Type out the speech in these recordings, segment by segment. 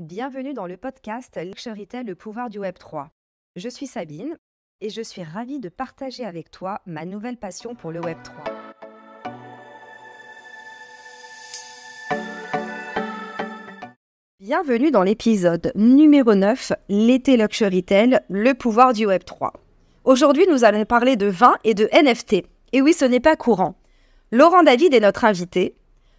Bienvenue dans le podcast Luxurytel, le pouvoir du Web 3. Je suis Sabine et je suis ravie de partager avec toi ma nouvelle passion pour le Web 3. Bienvenue dans l'épisode numéro 9, l'été Luxurytel, le pouvoir du Web 3. Aujourd'hui, nous allons parler de vin et de NFT. Et oui, ce n'est pas courant. Laurent David est notre invité.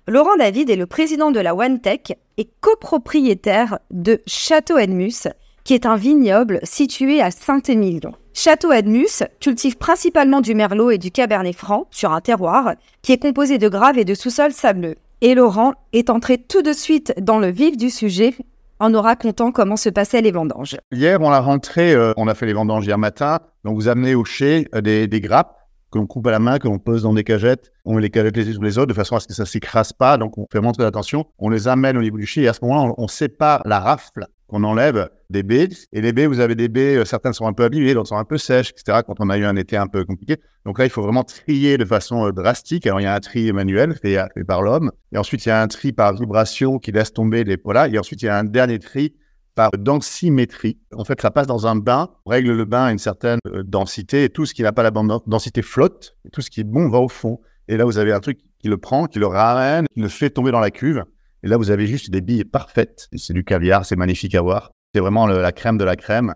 Laurent David est le président de la OneTech et copropriétaire de Château Edmus, qui est un vignoble situé à Saint-Émilion. Château Edmus cultive principalement du merlot et du cabernet franc sur un terroir qui est composé de graves et de sous-sols sableux. Et Laurent est entré tout de suite dans le vif du sujet en nous racontant comment se passaient les vendanges. Hier, on a rentré, euh, on a fait les vendanges hier matin. Donc, vous amenez au chai euh, des, des grappes que l'on coupe à la main, que l'on pose dans des cagettes. On met les cagettes les unes sur les autres de façon à ce que ça s'écrase pas. Donc, on fait vraiment très attention. On les amène au niveau du chai et à ce moment-là, on, sépare la rafle qu'on enlève des baies. Et les baies, vous avez des baies, euh, certaines sont un peu abîmées, d'autres sont un peu sèches, etc. Quand on a eu un été un peu compliqué. Donc là, il faut vraiment trier de façon euh, drastique. Alors, il y a un tri manuel fait, fait par l'homme. Et ensuite, il y a un tri par vibration qui laisse tomber les... Voilà. Et ensuite, il y a un dernier tri par densimétrie. En fait, ça passe dans un bain, on règle le bain à une certaine euh, densité, et tout ce qui n'a pas la bonne densité flotte, et tout ce qui est bon va au fond. Et là, vous avez un truc qui le prend, qui le ramène, qui le fait tomber dans la cuve. Et là, vous avez juste des billes parfaites. C'est du caviar, c'est magnifique à voir. C'est vraiment la crème de la crème.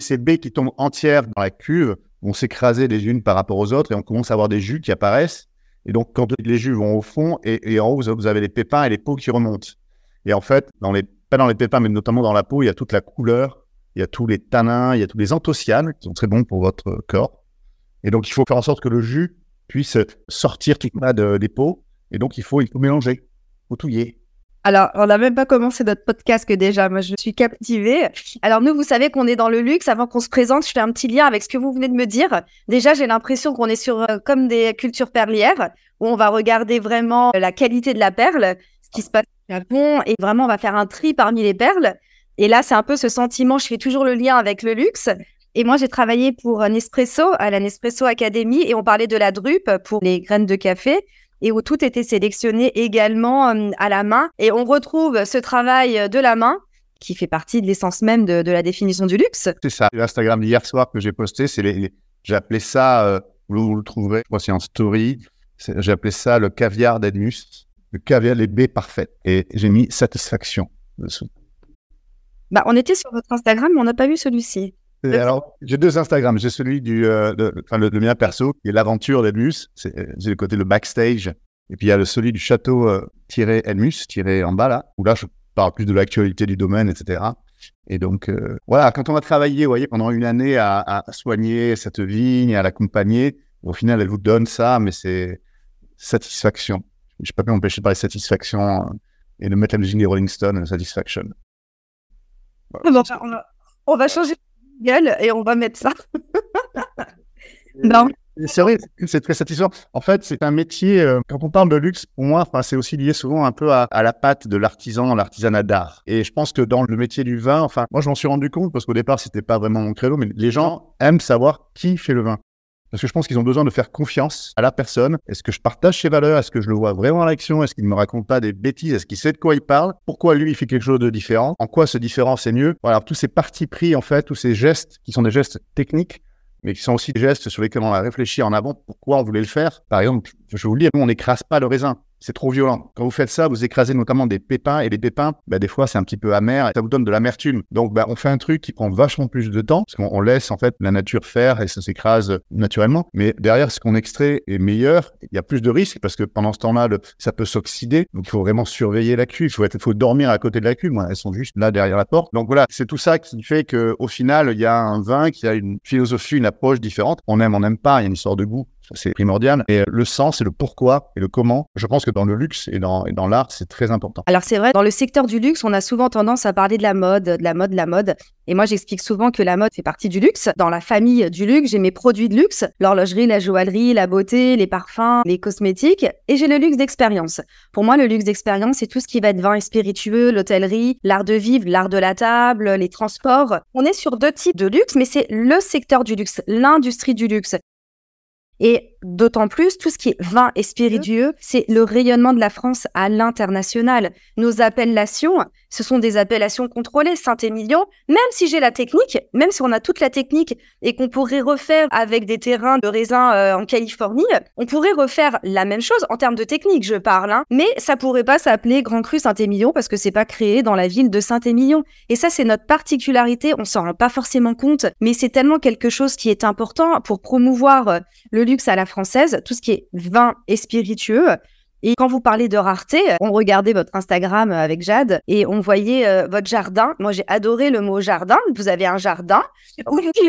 Ces baies qui tombent entières dans la cuve vont s'écraser les unes par rapport aux autres, et on commence à avoir des jus qui apparaissent. Et donc, quand les jus vont au fond, et, et en haut, vous avez les pépins et les peaux qui remontent. Et en fait, dans les, pas dans les pépins, mais notamment dans la peau, il y a toute la couleur, il y a tous les tanins, il y a tous les anthocyanes qui sont très bons pour votre corps. Et donc, il faut faire en sorte que le jus puisse sortir tout ça de, des peaux. Et donc, il faut, il faut mélanger, il faut touiller. Alors, on n'a même pas commencé notre podcast que déjà, moi je suis captivée. Alors nous, vous savez qu'on est dans le luxe. Avant qu'on se présente, je fais un petit lien avec ce que vous venez de me dire. Déjà, j'ai l'impression qu'on est sur euh, comme des cultures perlières, où on va regarder vraiment la qualité de la perle, qui se passe au Japon, et vraiment on va faire un tri parmi les perles. Et là, c'est un peu ce sentiment, je fais toujours le lien avec le luxe. Et moi, j'ai travaillé pour Nespresso, à la Nespresso Academy, et on parlait de la drupe pour les graines de café et où tout était sélectionné également euh, à la main. Et on retrouve ce travail de la main qui fait partie de l'essence même de, la définition du luxe. C'est ça. L'Instagram d'hier soir que j'ai posté, c'est les, appelé ça, euh, vous, le trouverez, je crois que c'est en story, appelé ça le caviar d'Edmus, le caviar, les baies parfaites. Et j'ai mis satisfaction dessous. Bah, on était sur votre Instagram, mais on n'a pas vu celui-ci. Le- alors, j'ai deux Instagrams. J'ai celui du, euh, de- enfin, le, le mien perso, qui est l'aventure d'Edmus. C'est euh, j'ai le côté le backstage. Et puis, il y a le celui du château euh, tiré Edmus, tiré en bas, là, où là, je parle plus de l'actualité du domaine, etc. Et donc, euh, voilà, quand on va travailler, vous voyez, pendant une année à, à soigner cette vigne, à l'accompagner, au final, elle vous donne ça, mais c'est satisfaction. Je ne peux pas m'empêcher de parler de satisfaction euh, et de mettre la musique des Rolling Stones, euh, Satisfaction. Voilà. Bon, enfin, on, va, on va changer de gueule et on va mettre ça. Non. C'est vrai, c'est très satisfaisant. En fait, c'est un métier, euh, quand on parle de luxe, pour moi, enfin, c'est aussi lié souvent un peu à, à la patte de l'artisan, l'artisanat d'art. Et je pense que dans le métier du vin, enfin, moi, je m'en suis rendu compte parce qu'au départ, c'était pas vraiment mon credo, mais les gens aiment savoir qui fait le vin. Parce que je pense qu'ils ont besoin de faire confiance à la personne. Est-ce que je partage ses valeurs? Est-ce que je le vois vraiment en action? Est-ce qu'il ne me raconte pas des bêtises? Est-ce qu'il sait de quoi il parle? Pourquoi lui, il fait quelque chose de différent? En quoi ce différent, c'est mieux? Voilà, tous ces partis pris, en fait, tous ces gestes qui sont des gestes techniques, mais qui sont aussi des gestes sur lesquels on a réfléchi en avant pourquoi on voulait le faire. Par exemple, je vous le nous, on n'écrase pas le raisin. C'est trop violent. Quand vous faites ça, vous écrasez notamment des pépins, et les pépins, bah, des fois, c'est un petit peu amer, et ça vous donne de l'amertume. Donc, bah, on fait un truc qui prend vachement plus de temps, parce qu'on on laisse, en fait, la nature faire, et ça s'écrase naturellement. Mais derrière, ce qu'on extrait est meilleur. Il y a plus de risques, parce que pendant ce temps-là, ça peut s'oxyder. Donc, il faut vraiment surveiller la cuve. Il faut, faut dormir à côté de la cuve. Moi, elles sont juste là, derrière la porte. Donc, voilà, c'est tout ça qui fait que au final, il y a un vin qui a une philosophie, une approche différente. On aime, on n'aime pas. Il y a une histoire de goût. C'est primordial. Et euh, le sens et le pourquoi et le comment, je pense que dans le luxe et dans, et dans l'art, c'est très important. Alors c'est vrai, dans le secteur du luxe, on a souvent tendance à parler de la mode, de la mode, de la mode. Et moi, j'explique souvent que la mode fait partie du luxe. Dans la famille du luxe, j'ai mes produits de luxe, l'horlogerie, la joaillerie, la beauté, les parfums, les cosmétiques. Et j'ai le luxe d'expérience. Pour moi, le luxe d'expérience, c'est tout ce qui va être vin et spiritueux, l'hôtellerie, l'art de vivre, l'art de la table, les transports. On est sur deux types de luxe, mais c'est le secteur du luxe, l'industrie du luxe. Et d'autant plus tout ce qui est vin et spiritueux, c'est le rayonnement de la France à l'international. Nos appellations, ce sont des appellations contrôlées. Saint-Émilion, même si j'ai la technique, même si on a toute la technique et qu'on pourrait refaire avec des terrains de raisin euh, en Californie, on pourrait refaire la même chose en termes de technique, je parle, hein. mais ça pourrait pas s'appeler Grand Cru Saint-Émilion parce que c'est pas créé dans la ville de Saint-Émilion. Et ça, c'est notre particularité. On s'en rend pas forcément compte, mais c'est tellement quelque chose qui est important pour promouvoir euh, le luxe à la française, tout ce qui est vin et spiritueux. Et quand vous parlez de rareté, on regardait votre Instagram avec Jade et on voyait euh, votre jardin. Moi, j'ai adoré le mot jardin. Vous avez un jardin.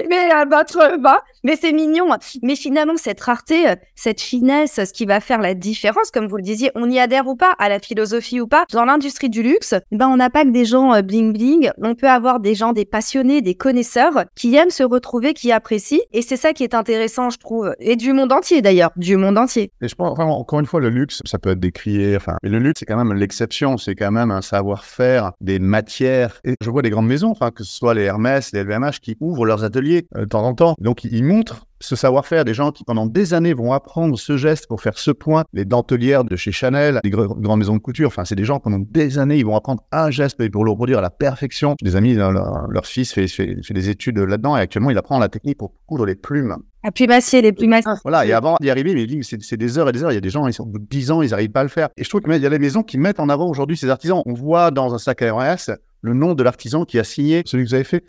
Mais à votre bas. Mais c'est mignon. Mais finalement, cette rareté, cette finesse, ce qui va faire la différence, comme vous le disiez, on y adhère ou pas à la philosophie ou pas. Dans l'industrie du luxe, ben, on n'a pas que des gens euh, bling bling. On peut avoir des gens, des passionnés, des connaisseurs qui aiment se retrouver, qui apprécient. Et c'est ça qui est intéressant, je trouve. Et du monde entier, d'ailleurs. Du monde entier. Et je pense, vraiment, encore une fois, le luxe, ça peut être décrié. Enfin, mais le luxe, c'est quand même l'exception. C'est quand même un savoir-faire, des matières. Et je vois des grandes maisons, enfin, que ce soit les Hermès, les LVMH, qui ouvrent leurs ateliers euh, de temps en temps. Donc, ils montrent ce savoir-faire, des gens qui pendant des années vont apprendre ce geste pour faire ce point, les dentelières de chez Chanel, les grandes maisons de couture, enfin c'est des gens pendant des années, ils vont apprendre un geste pour le reproduire à la perfection. Des amis, leur, fils fait, fait, des études là-dedans et actuellement il apprend la technique pour coudre les plumes. À plumassier, les plumes. Voilà, et avant d'y arriver, mais il dit c'est des heures et des heures. Il y a des gens, ils sont 10 ans, ils n'arrivent pas à le faire. Et je trouve qu'il y a des maisons qui mettent en avant aujourd'hui ces artisans. On voit dans un sac à RS le nom de l'artisan qui a signé celui que vous avez fait.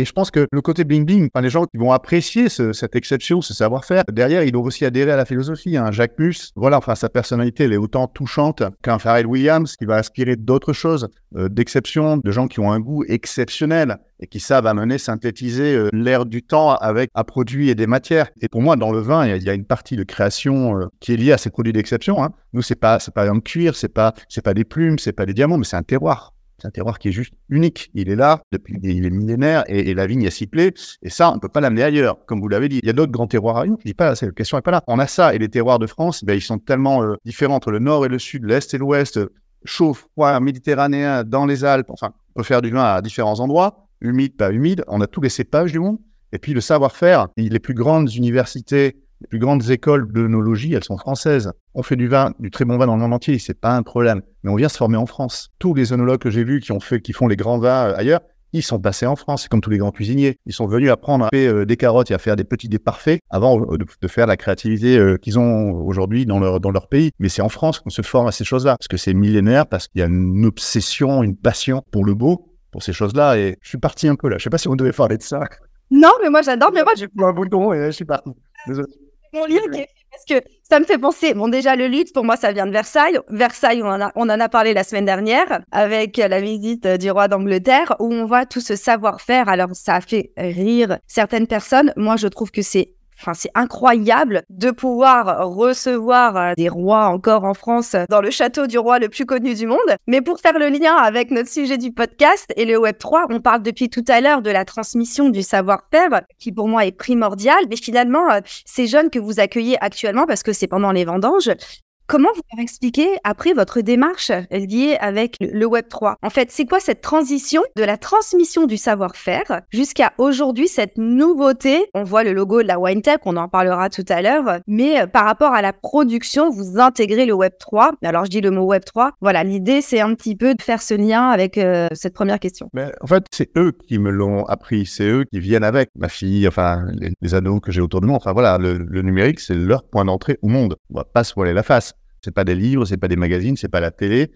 Et je pense que le côté bling-bling, enfin, les gens qui vont apprécier cette exception, ce savoir-faire, derrière, ils doivent aussi adhérer à la philosophie. Hein. Jacques Mus, voilà, enfin, sa personnalité, elle est autant touchante qu'un Pharrell Williams qui va inspirer d'autres choses, euh, d'exception, de gens qui ont un goût exceptionnel et qui savent amener, synthétiser euh, l'air du temps avec un produit et des matières. Et pour moi, dans le vin, il y, a une partie de création euh, qui est liée à ces produits d'exception. Hein. Nous, c'est pas, c'est pas un cuir, c'est pas, c'est pas des plumes, c'est pas des diamants, mais c'est un terroir. C'est un terroir qui est juste unique. Il est là depuis il est millénaire et, la vigne s'y plaît. Et ça, on ne peut pas l'amener ailleurs. Comme vous l'avez dit, il y a d'autres grands terroirs ailleurs. Je dis pas, la question n'est pas là. On a ça et les terroirs de France, ben, ils sont tellement euh, différents entre le nord et le sud, l'est et l'ouest, chaud, froid, méditerranéen, dans les Alpes. Enfin, on peut faire du vin à différents endroits, humide, pas humide. On a tous les cépages du monde. Et puis le savoir-faire, les plus grandes universités les plus grandes écoles d'œnologie, elles sont françaises. On fait du vin, du très bon vin dans le monde entier, c'est pas un problème. Mais on vient se former en France. Tous les œnologues que j'ai vus qui ont fait, qui font les grands vins euh, ailleurs, ils sont passés en France, c'est comme tous les grands cuisiniers. Ils sont venus apprendre à faire euh, des carottes et à faire des petits des parfaits avant euh, de, faire la créativité qu'ils ont aujourd'hui dans leur, dans leur pays. Mais c'est en France qu'on se forme à ces choses-là, parce que c'est millénaire, parce qu'il y a une obsession, une passion pour le beau, pour ces choses-là. Et je suis parti un peu là. Je sais pas si on devait parler de ça. Non, mais moi j'adore. Mais moi, j'ai un bouton et je suis parti. Désolé mon lien parce que ça me fait penser. Bon, déjà, le lutte, pour moi, ça vient de Versailles. Versailles, on en a, on en a parlé la semaine dernière avec la visite du roi d'Angleterre où on voit tout ce savoir-faire. Alors, ça a fait rire certaines personnes. Moi, je trouve que c'est Enfin, c'est incroyable de pouvoir recevoir euh, des rois encore en France dans le château du roi le plus connu du monde. Mais pour faire le lien avec notre sujet du podcast et le Web 3, on parle depuis tout à l'heure de la transmission du savoir-faire qui pour moi est primordial. Mais finalement, euh, ces jeunes que vous accueillez actuellement, parce que c'est pendant les vendanges, Comment vous leur expliquez après votre démarche liée avec le Web3 En fait, c'est quoi cette transition de la transmission du savoir-faire jusqu'à aujourd'hui, cette nouveauté? On voit le logo de la WineTech, on en parlera tout à l'heure, mais euh, par rapport à la production, vous intégrez le Web3. Alors, je dis le mot Web3. Voilà, l'idée, c'est un petit peu de faire ce lien avec euh, cette première question. Mais en fait, c'est eux qui me l'ont appris, c'est eux qui viennent avec ma fille, enfin, les, les ados que j'ai autour de moi. Enfin, voilà, le, le numérique, c'est leur point d'entrée au monde. On va pas se voiler la face. C'est pas des livres, c'est pas des magazines, c'est pas la télé,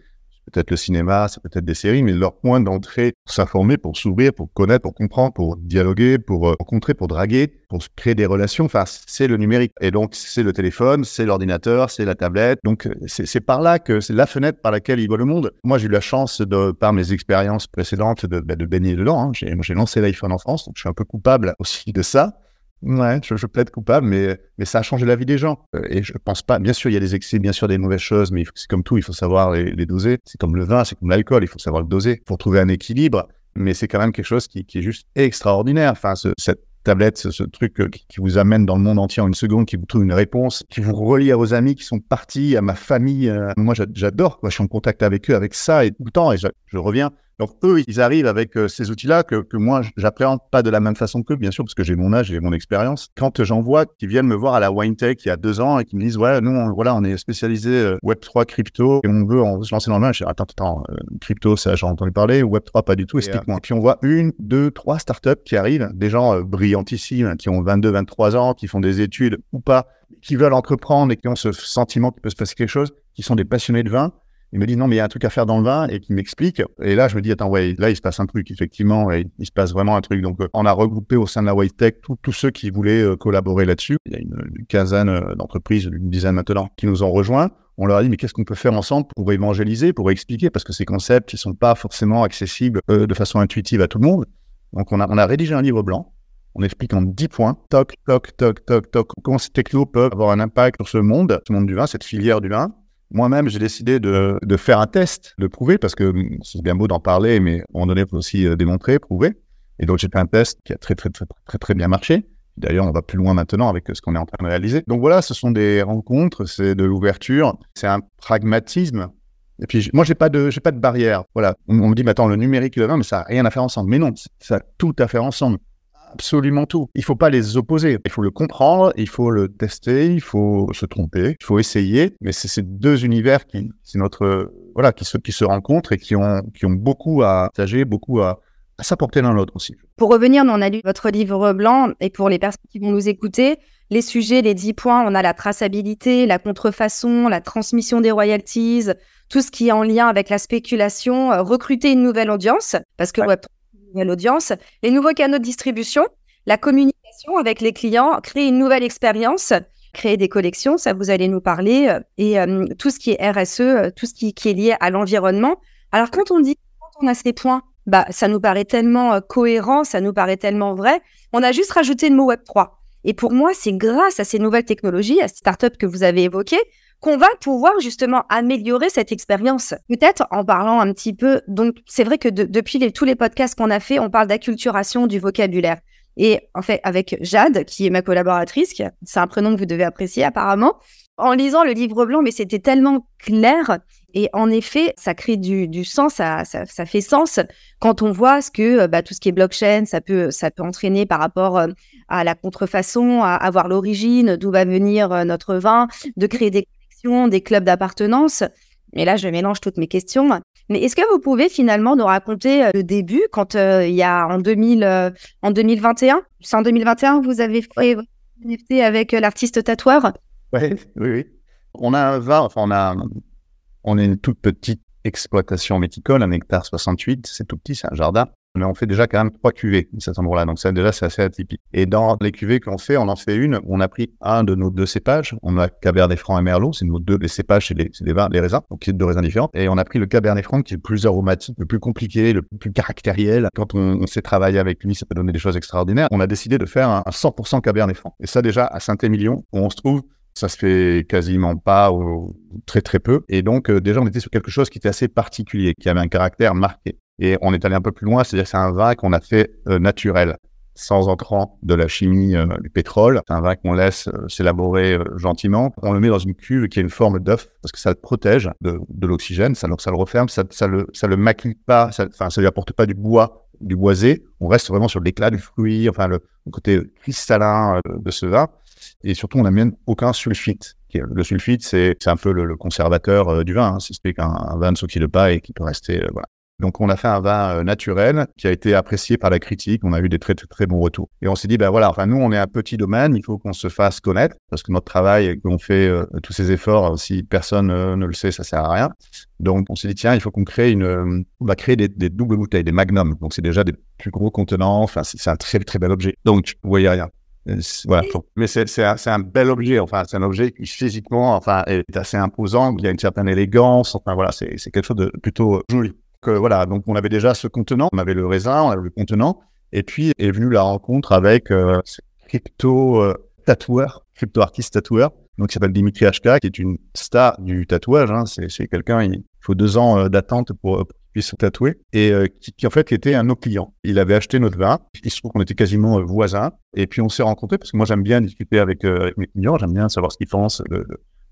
c'est peut-être le cinéma, c'est peut-être des séries, mais leur point d'entrée pour s'informer, pour s'ouvrir, pour connaître, pour comprendre, pour dialoguer, pour euh, rencontrer, pour draguer, pour créer des relations, enfin, c'est le numérique. Et donc, c'est le téléphone, c'est l'ordinateur, c'est la tablette. Donc, c'est par là que c'est la fenêtre par laquelle il voit le monde. Moi, j'ai eu la chance, de, par mes expériences précédentes, de, bah, de baigner dedans. Hein. J'ai lancé l'iPhone en France, donc je suis un peu coupable aussi de ça. Ouais, je, je, plaide coupable, mais, mais ça a changé la vie des gens. Euh, et je pense pas, bien sûr, il y a des excès, bien sûr, des mauvaises choses, mais c'est comme tout, il faut savoir les, doser. C'est comme le vin, c'est comme l'alcool, il faut savoir le doser pour trouver un équilibre. Mais c'est quand même quelque chose qui, qui est juste extraordinaire. Enfin, ce, cette tablette, ce, truc euh, qui, vous amène dans le monde entier en une seconde, qui vous trouve une réponse, qui vous relie à vos amis qui sont partis, à ma famille. Euh, moi, j'adore, quoi. Je suis en contact avec eux avec ça et tout le temps, et je reviens Donc eux, ils arrivent avec euh, ces outils-là que, que moi, j'appréhende pas de la même façon qu'eux, bien sûr, parce que j'ai mon âge et mon expérience. Quand j'en vois qui viennent me voir à la WineTech il y a deux ans et qui me disent, ouais, nous, on, voilà, on est spécialisé euh, Web3 crypto et on veut, on se lancer dans le main. Je dis, attends, attends, euh, crypto, ça, j'ai entendu parler, Web3, pas du tout, explique-moi. Et, puis on voit une, deux, trois startups qui arrivent, des gens brillantissimes, qui ont 22, 23 ans, qui font des études ou pas, qui veulent entreprendre et qui ont ce sentiment qu'il peut se passer quelque chose, qui sont des passionnés de vin il me dit non, mais il y a un truc à faire dans le vin et qui m'explique. Et là, je me dis attends, ouais, là, il se passe un truc, effectivement, et il se passe vraiment un truc. Donc, euh, on a regroupé au sein de la White Tech tous ceux qui voulaient euh, collaborer là-dessus. Il y a une, quinzaine euh, d'entreprises, une dizaine maintenant, qui nous ont rejoints. On leur a dit, mais qu'est-ce qu'on peut faire ensemble pour évangéliser, pour expliquer, parce que ces concepts, ils sont pas forcément accessibles de façon intuitive à tout le monde. Donc, on a, rédigé un livre blanc. On explique en 10 points, toc, toc, toc, toc, toc, comment ces technos peuvent avoir un impact sur ce monde, ce monde du vin, cette filière du vin, moi-même, j'ai décidé de, faire un test, de prouver, parce que hum, c'est bien beau d'en parler, mais à un moment donné, il faut aussi euh, démontrer, prouver. Et donc, j'ai fait un test qui a très, très, très, très, très bien marché. D'ailleurs, on va plus loin maintenant avec ce qu'on est en train de réaliser. Donc voilà, ce sont des rencontres, c'est de l'ouverture, c'est un pragmatisme. Et puis, moi, j'ai pas de, j'ai pas de barrière. Voilà. On, me dit, mais attends, le numérique et le vin, mais ça n'a rien à faire ensemble. Mais non, ça a tout à faire ensemble absolument tout. Il faut pas les opposer. Il faut le comprendre, il faut le tester, il faut se tromper, il faut essayer. Mais c'est ces deux univers qui, c'est notre, voilà, qui se, qui se rencontrent et qui ont, qui ont beaucoup à partager, beaucoup à, à s'apporter l'un l'autre aussi. Pour revenir, on a lu votre livre blanc et pour les personnes qui vont nous écouter, les sujets, les dix points, on a la traçabilité, la contrefaçon, la transmission des royalties, tout ce qui est en lien avec la spéculation, euh, recruter une nouvelle audience, parce que l'audience, les nouveaux canaux de distribution, la communication avec les clients, créer une nouvelle expérience, créer des collections, ça vous allez nous parler, euh, et euh, tout ce qui est RSE, euh, tout ce qui, est lié à l'environnement. Alors quand on dit, quand on a ces points, bah, ça nous paraît tellement cohérent, ça nous paraît tellement vrai, on a juste rajouté le mot Web3. Et pour moi, c'est grâce à ces nouvelles technologies, à ces startups que vous avez évoquées, qu'on va pouvoir justement améliorer cette expérience. Peut-être en parlant un petit peu, donc c'est vrai que depuis tous les podcasts qu'on a fait, on parle d'acculturation du vocabulaire. Et en fait, avec Jade, qui est ma collaboratrice, c'est un prénom que vous devez apprécier apparemment, en lisant le livre blanc, mais c'était tellement clair. Et en effet, ça crée du, sens, ça, ça, fait sens quand on voit ce que bah, tout ce qui est blockchain, ça peut, ça peut entraîner par rapport euh, à la contrefaçon, à avoir l'origine, d'où va venir euh, notre vin, de créer des des clubs d'appartenance. Et là, je mélange toutes mes questions. Mais est-ce que vous pouvez finalement nous raconter euh, le début quand euh, il y a en, 2000, euh, en 2021 C'est en 2021 que vous avez fait votre NFT avec l'artiste tatoueur? Oui, oui, oui. On a enfin, on a, on est une toute petite exploitation méticole, un hectare 68, c'est tout petit, c'est un jardin mais on fait déjà quand même trois cuvées à cet endroit-là. Donc ça, déjà, c'est assez atypique. Et dans les cuvées qu'on fait, on en fait une. On a pris un de nos deux cépages. On a Cabernet Franc et Merlot. C'est nos deux, cépages, c'est les, les, vins, les raisins. Donc c'est deux raisins différents. Et on a pris le Cabernet Franc qui est le plus aromatique, le plus compliqué, le plus caractériel. Quand on, on sait travailler avec lui, ça peut donner des choses extraordinaires. On a décidé de faire un, 100% Cabernet Franc. Et ça, déjà, à Saint-Émilion, où on se trouve, ça se fait quasiment pas ou très très peu. Et donc euh, déjà on était sur quelque chose qui était assez particulier, qui avait un caractère marqué. Et on est allé un peu plus loin, c'est-à-dire c'est un vin qu'on a fait euh, naturel, sans entrant de la chimie euh, du pétrole. C'est un vin qu'on laisse euh, s'élaborer gentiment. On le met dans une cuve qui a une forme d'œuf parce que ça le protège de, de l'oxygène, ça, ça le referme, ça, ça le, ça le maquille pas, enfin ça, lui apporte pas du bois, du boisé. On reste vraiment sur l'éclat du fruit, enfin le, côté cristallin de ce vin. Et surtout, on n'amène aucun sulfite. Le sulfite, c'est un peu le, conservateur du vin. Hein. C'est qu'un vin ne s'oxyde pas et qui peut rester. voilà. Donc, on a fait un vin euh, naturel qui a été apprécié par la critique. On a eu des très, très, bons retours. Et on s'est dit, ben voilà, enfin, nous, on est un petit domaine. Il faut qu'on se fasse connaître parce que notre travail, qu'on fait euh, tous ces efforts, si personne euh, ne le sait, ça sert à rien. Donc, on s'est dit, tiens, il faut qu'on crée une, on va créer des, doubles bouteilles, des magnums. Donc, c'est déjà des plus gros contenants. Enfin, c'est un très, très bel objet. Donc, vous voyez rien. Voilà. Mais c'est un, un, bel objet. Enfin, c'est un objet qui physiquement, enfin, est assez imposant. Il y a une certaine élégance. Enfin, voilà, c'est quelque chose de plutôt joli voilà, donc on avait déjà ce contenant, on avait le raisin, on avait le contenant, et puis est venue la rencontre avec euh, ce crypto euh, tatoueur, crypto artiste tatoueur, donc qui s'appelle Dimitri HK, qui est une star du tatouage. Hein, c'est quelqu'un, il faut deux ans euh, d'attente pour, pour qu'il puisse se tatouer, et qui, qui, en fait était un de nos clients. Il avait acheté notre vin, il se trouve qu'on était quasiment voisins, et puis on s'est rencontrés parce que moi j'aime bien discuter avec, avec mes clients, j'aime bien savoir ce qu'ils pensent,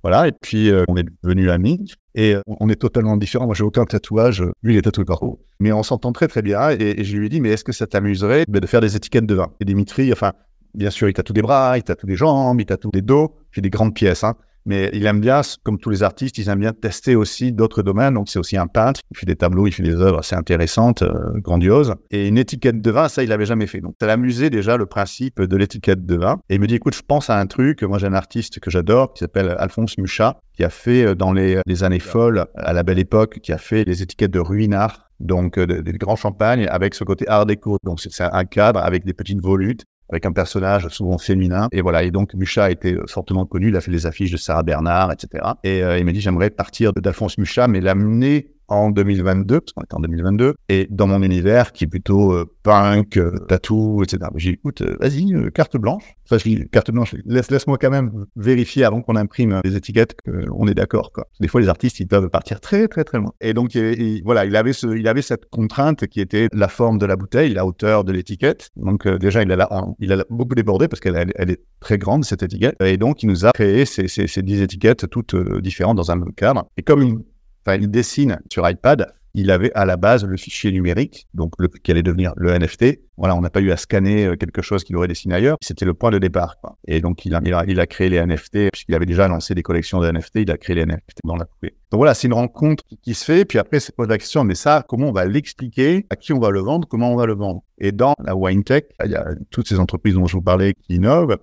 Voilà, et puis on est devenus amis. Et on est totalement différents. Moi, j'ai aucun tatouage. Lui, il est tatoué partout. Mais on s'entend très, très bien. Et, je lui ai dit, mais est-ce que ça t'amuserait de faire des étiquettes de vin? Et Dimitri, enfin, bien sûr, il tatoue des bras, il tatoue des jambes, il tatoue des dos, puis des grandes pièces. Hein. Mais il aime bien, comme tous les artistes, ils aiment bien tester aussi d'autres domaines. Donc, c'est aussi un peintre. Il fait des tableaux, il fait des œuvres assez intéressantes, euh, grandioses. Et une étiquette de vin, ça, il l'avait jamais fait. Donc, ça l'amusait déjà le principe de l'étiquette de vin. Et il me dit, écoute, je pense à un truc. Moi, j'ai un artiste que j'adore qui s'appelle Alphonse Mucha, qui a fait euh, dans les, les, années folles, à la belle époque, qui a fait les étiquettes de ruinard. Donc, euh, des, grands champagnes avec ce côté art déco. Donc, c'est un cadre avec des petites volutes avec un personnage souvent féminin. Et voilà. Et donc, Mucha été fortement connu. Il a fait les affiches de Sarah Bernard, etc. Et euh, il m'a dit, j'aimerais partir d'Alphonse Mucha, mais l'amener en 2022, parce qu'on est en 2022, et dans mon univers qui est plutôt euh, punk, euh, tatou, etc. J'ai dit, écoute, euh, vas-y, carte blanche. Enfin, je dis, carte blanche, laisse, laisse-moi quand même vérifier avant qu'on imprime les étiquettes qu'on est d'accord, quoi. Des fois, les artistes, ils peuvent partir très, très, très loin. Et donc, voilà, il avait ce, il avait cette contrainte qui était la forme de la bouteille, la hauteur de l'étiquette. Donc, déjà, il a, il a beaucoup débordé parce qu'elle elle, est très grande, cette étiquette. Et donc, il nous a créé ces, ces, ces 10 étiquettes toutes différentes dans un même cadre. Et comme une enfin, il dessine sur iPad, il avait à la base le fichier numérique, donc le, qui allait devenir le NFT. Voilà, on n'a pas eu à scanner euh, quelque chose qu'il aurait dessiné ailleurs. C'était le point de départ. Quoi. Et donc, il a, il a, créé les NFT, puisqu'il avait déjà lancé des collections de NFT, il a créé les NFT dans la foulée. Donc voilà, c'est une rencontre qui, se fait. Puis après, c'est pose la question, mais ça, comment on va l'expliquer? À qui on va le vendre? Comment on va le vendre? Et dans la wine tech, il y a toutes ces entreprises dont je vous parlais qui innovent.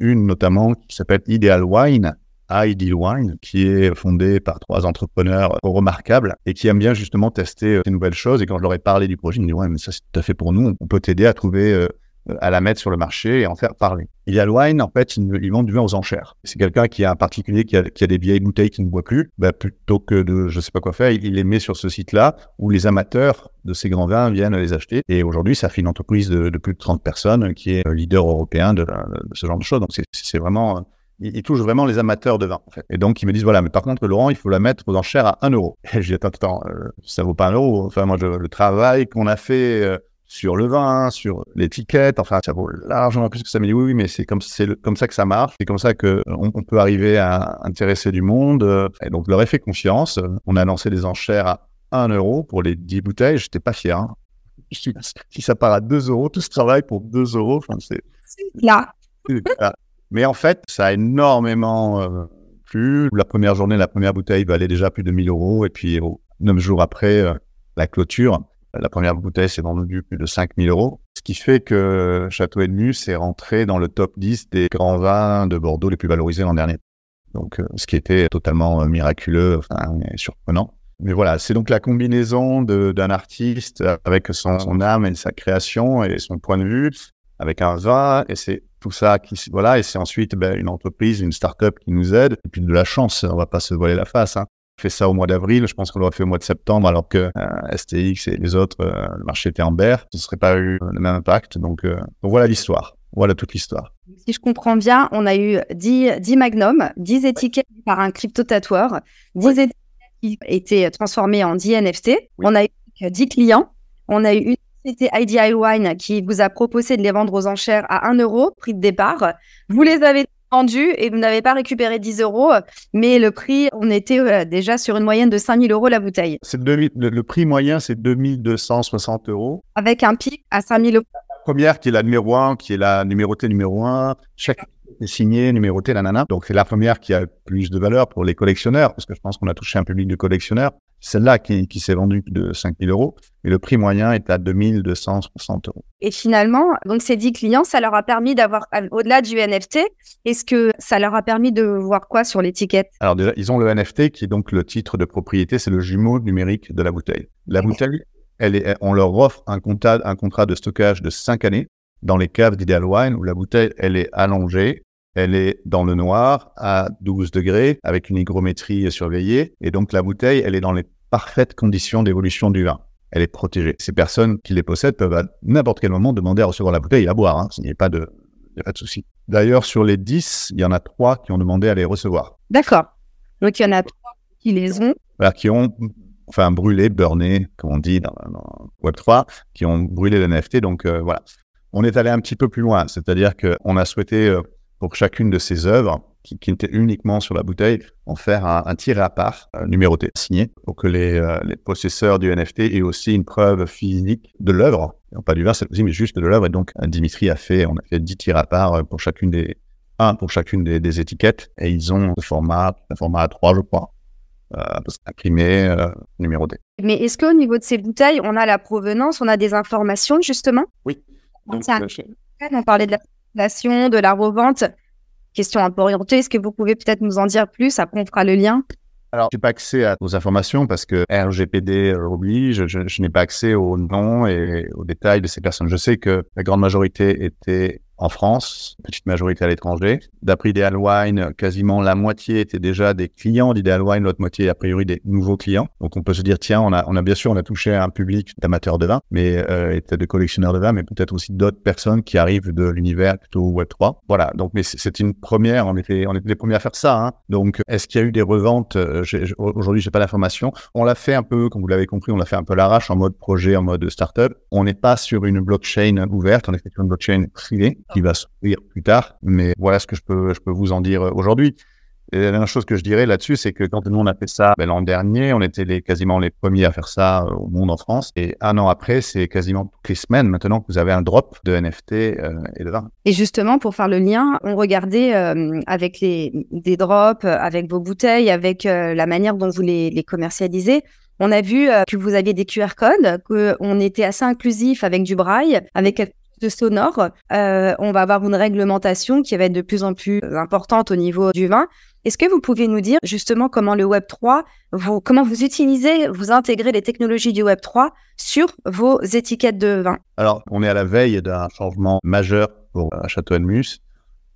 Une notamment qui s'appelle Ideal Wine, Ideal Wine, qui est fondé par trois entrepreneurs remarquables et qui aiment bien justement tester euh, ces nouvelles choses. Et quand je leur ai parlé du projet, ils me disent ouais, mais ça c'est tout à fait pour nous. On peut t'aider à trouver, euh, à la mettre sur le marché et en faire parler. Ideal Wine, en fait, ils, vendent du vin aux enchères. C'est quelqu'un qui a un particulier qui a, qui a, des vieilles bouteilles qui ne boit plus. Bah, plutôt que de je sais pas quoi faire, il, les met sur ce site-là où les amateurs de ces grands vins viennent les acheter. Et aujourd'hui, ça fait une entreprise de, plus de 30 personnes qui est leader européen de ce genre de choses. Donc c'est vraiment ils, touchent vraiment les amateurs de vin. En fait. Et donc, ils me disent, voilà, mais par contre, Laurent, il faut la mettre aux enchères à 1 euro. Et je dis, attends, attends, euh, ça vaut pas 1 euro. Enfin, moi, le travail qu'on a fait euh, sur le vin, sur l'étiquette, enfin, ça vaut largement plus que ça. Dit, oui, oui, mais c'est comme, comme ça que ça marche. C'est comme ça qu'on on peut arriver à intéresser du monde. Et donc, leur fait confiance. On a lancé des enchères à 1 euro pour les 10 bouteilles. J'étais pas fier. Hein. Si ça part à 2 euros, tout ce travail pour 2 euros, enfin, c'est... Là. Mais en fait, ça a énormément euh, plu. La première journée, la première bouteille valait déjà plus de 1000 euros. Et puis, neuf jours après euh, la clôture, la première bouteille s'est vendue plus de 5000 euros. Ce qui fait que Château Edmus est rentré dans le top 10 des grands vins de Bordeaux les plus valorisés l'an dernier. Donc, euh, ce qui était totalement miraculeux enfin, et surprenant. Mais voilà, c'est donc la combinaison d'un artiste avec son, son, âme et sa création et son point de vue, avec un vin, et c'est tout ça qui voilà et c'est ensuite ben, une entreprise une start-up qui nous aide et puis de la chance on va pas se voiler la face hein. on fait ça au mois d'avril je pense qu'on l'aurait fait au mois de septembre alors que euh, STX et les autres euh, le marché était en berre ce serait pas eu le même impact donc, euh, donc voilà l'histoire voilà toute l'histoire. Si je comprends bien, on a eu 10, 10 magnums, 10 étiquettes par un crypto-tatoueur, 10 étiquettes qui étaient transformées en 10 NFT. On a eu 10 clients. On a eu une c'était IDI Wine qui vous a proposé de les vendre aux enchères à 1 euro, prix de départ. Vous les avez vendus et vous n'avez pas récupéré 10 euros, mais le prix, on était euh, déjà sur une moyenne de 5000 euros la bouteille. le, le, prix moyen, c'est 2260 euros. Avec un pic à 5000 euros. La première qui est la numéro 1, qui est la numérotée numéro 1. Chaque signé, numéroté, la nana. Donc c'est la première qui a plus de valeur pour les collectionneurs, parce que je pense qu'on a touché un public de collectionneurs. Celle-là qui, qui s'est vendue de 5000 euros, et le prix moyen est à 2260 euros. Et finalement, donc ces 10 clients, ça leur a permis d'avoir, au-delà du NFT, est-ce que ça leur a permis de voir quoi sur l'étiquette? Alors déjà, ils ont le NFT qui est donc le titre de propriété, c'est le jumeau numérique de la bouteille. La bouteille, elle est, on leur offre un contrat, un contrat de stockage de 5 années dans les caves d'Ideal Wine où la bouteille, elle est allongée, elle est dans le noir à 12 degrés avec une hygrométrie surveillée. Et donc, la bouteille, elle est dans les parfaites conditions d'évolution du vin. Elle est protégée. Ces personnes qui les possèdent peuvent à n'importe quel moment demander à recevoir la bouteille et à boire. Hein. Il n'y a pas de, il a pas de souci. D'ailleurs, sur les 10, il y en a trois qui ont demandé à les recevoir. D'accord. Donc, il y en a trois qui les ont. Voilà, qui ont enfin brûlé, burné, comme on dit dans, Web3, qui ont brûlé le NFT. Donc euh, voilà on est allé un petit peu plus loin, c'est-à-dire qu'on a souhaité, euh, pour chacune de ces œuvres, qui, qui était uniquement sur la bouteille, en faire un, un tiret à part, euh, numéroté, signé, pour que les, euh, les possesseurs du NFT aient aussi une preuve physique de l'œuvre, non pas du vin cette mais juste de l'œuvre. Et donc, euh, Dimitri a fait, on a fait 10 tirs à part euh, pour chacune des, un pour chacune des, des étiquettes, et ils ont le format, un format A3, je crois, euh, imprimé, euh, numéroté. Mais est-ce qu'au niveau de ces bouteilles, on a la provenance, on a des informations justement? Oui. Donc, Ça, euh, On parlait de la circulation, de la revente. Question un peu orientée, est-ce que vous pouvez peut-être nous en dire plus? Après, on fera le lien. Alors, j'ai pas accès à aux informations parce que RGPD oblige. Je, je n'ai pas accès aux noms et aux détails de ces personnes. Je sais que la grande majorité était en France, petite majorité à l'étranger. D'après Ideal Wine, quasiment la moitié étaient déjà des clients d'Ideal Wine, l'autre moitié a priori des nouveaux clients. Donc on peut se dire tiens, on a, on a bien sûr on a touché un public d'amateurs de vin, mais euh, de collectionneurs de vin, mais peut-être aussi d'autres personnes qui arrivent de l'univers plutôt Web 3. Voilà. Donc mais c'est- une première. On était on était les premiers à faire ça. Hein. Donc est-ce qu'il y a eu des reventes? Euh, Aujourd'hui, j'ai pas l'information. On l'a fait un peu, comme vous l'avez compris, on l'a fait un peu l'arrache en mode projet, en mode startup. On n'est pas sur une blockchain ouverte, on est sur une blockchain privée qui va s'ouvrir plus tard. Mais voilà ce que je peux, je peux vous en dire euh, aujourd'hui. La dernière chose que je dirais là-dessus, c'est que quand nous on a fait ça ben, l'an dernier, on était les, quasiment les premiers à faire ça euh, au monde en France. Et un an après, c'est quasiment toutes les semaines maintenant que vous avez un drop de NFT euh, et de vin. Et justement, pour faire le lien, on regardait avec les, des drops, avec vos bouteilles, avec la manière dont vous les, les commercialisez. On a vu que vous aviez des QR codes, qu'on était assez inclusif avec du braille, avec sonore. Euh, on va avoir une réglementation qui va être de plus en plus importante au niveau du vin. Est-ce que vous pouvez nous dire justement comment le Web3, vous, comment vous utilisez, vous intégrez les technologies du Web3 sur vos étiquettes de vin? Alors, on est à la veille d'un changement majeur pour euh, Château Mus,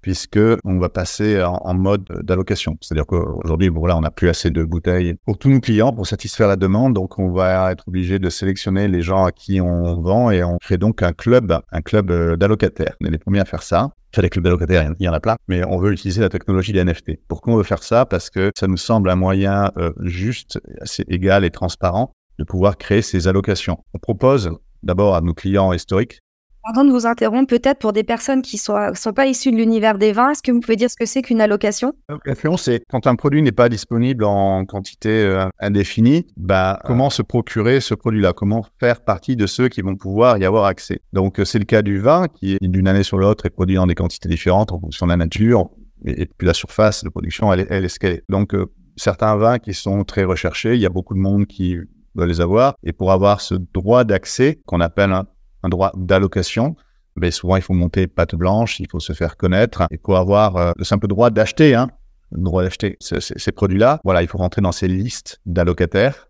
puisque on va passer en, mode d'allocation. C'est-à-dire qu'aujourd'hui, bon, voilà, on n'a plus assez de bouteilles pour tous nos clients pour satisfaire la demande, donc on va être obligé de sélectionner les gens à qui on vend et on crée donc un club, un club euh, d'allocataires. On est les premiers à faire ça. Enfin, les clubs d'allocataires, il y en a plein, mais on veut utiliser la technologie des NFT. Pourquoi on veut faire ça? Parce que ça nous semble un moyen euh, juste, assez égal et transparent de pouvoir créer ces allocations. On propose d'abord à nos clients historiques Pardon de vous interrompre, peut-être pour des personnes qui ne sont pas issues de l'univers des vins, est-ce que vous pouvez dire ce que c'est qu'une allocation? L'allocation, c'est quand un produit n'est pas disponible en quantité euh, indéfinie, bah, comment se procurer ce produit-là? Comment faire partie de ceux qui vont pouvoir y avoir accès? Donc, euh, c'est le cas du vin qui d'une année sur l'autre est produit dans des quantités différentes en fonction de la nature et, et puis la surface de production, elle est, ce. Donc, euh, certains vins qui sont très recherchés, il y a beaucoup de monde qui doit les avoir. Et pour avoir ce droit d'accès qu'on appelle un, un droit d'allocation, ben souvent il faut monter patte blanche, il faut se faire connaître. Et pour avoir euh, le simple droit d'acheter, hein, le droit d'acheter ce- ce- ces produits-là, voilà, il faut rentrer dans ces listes d'allocataires.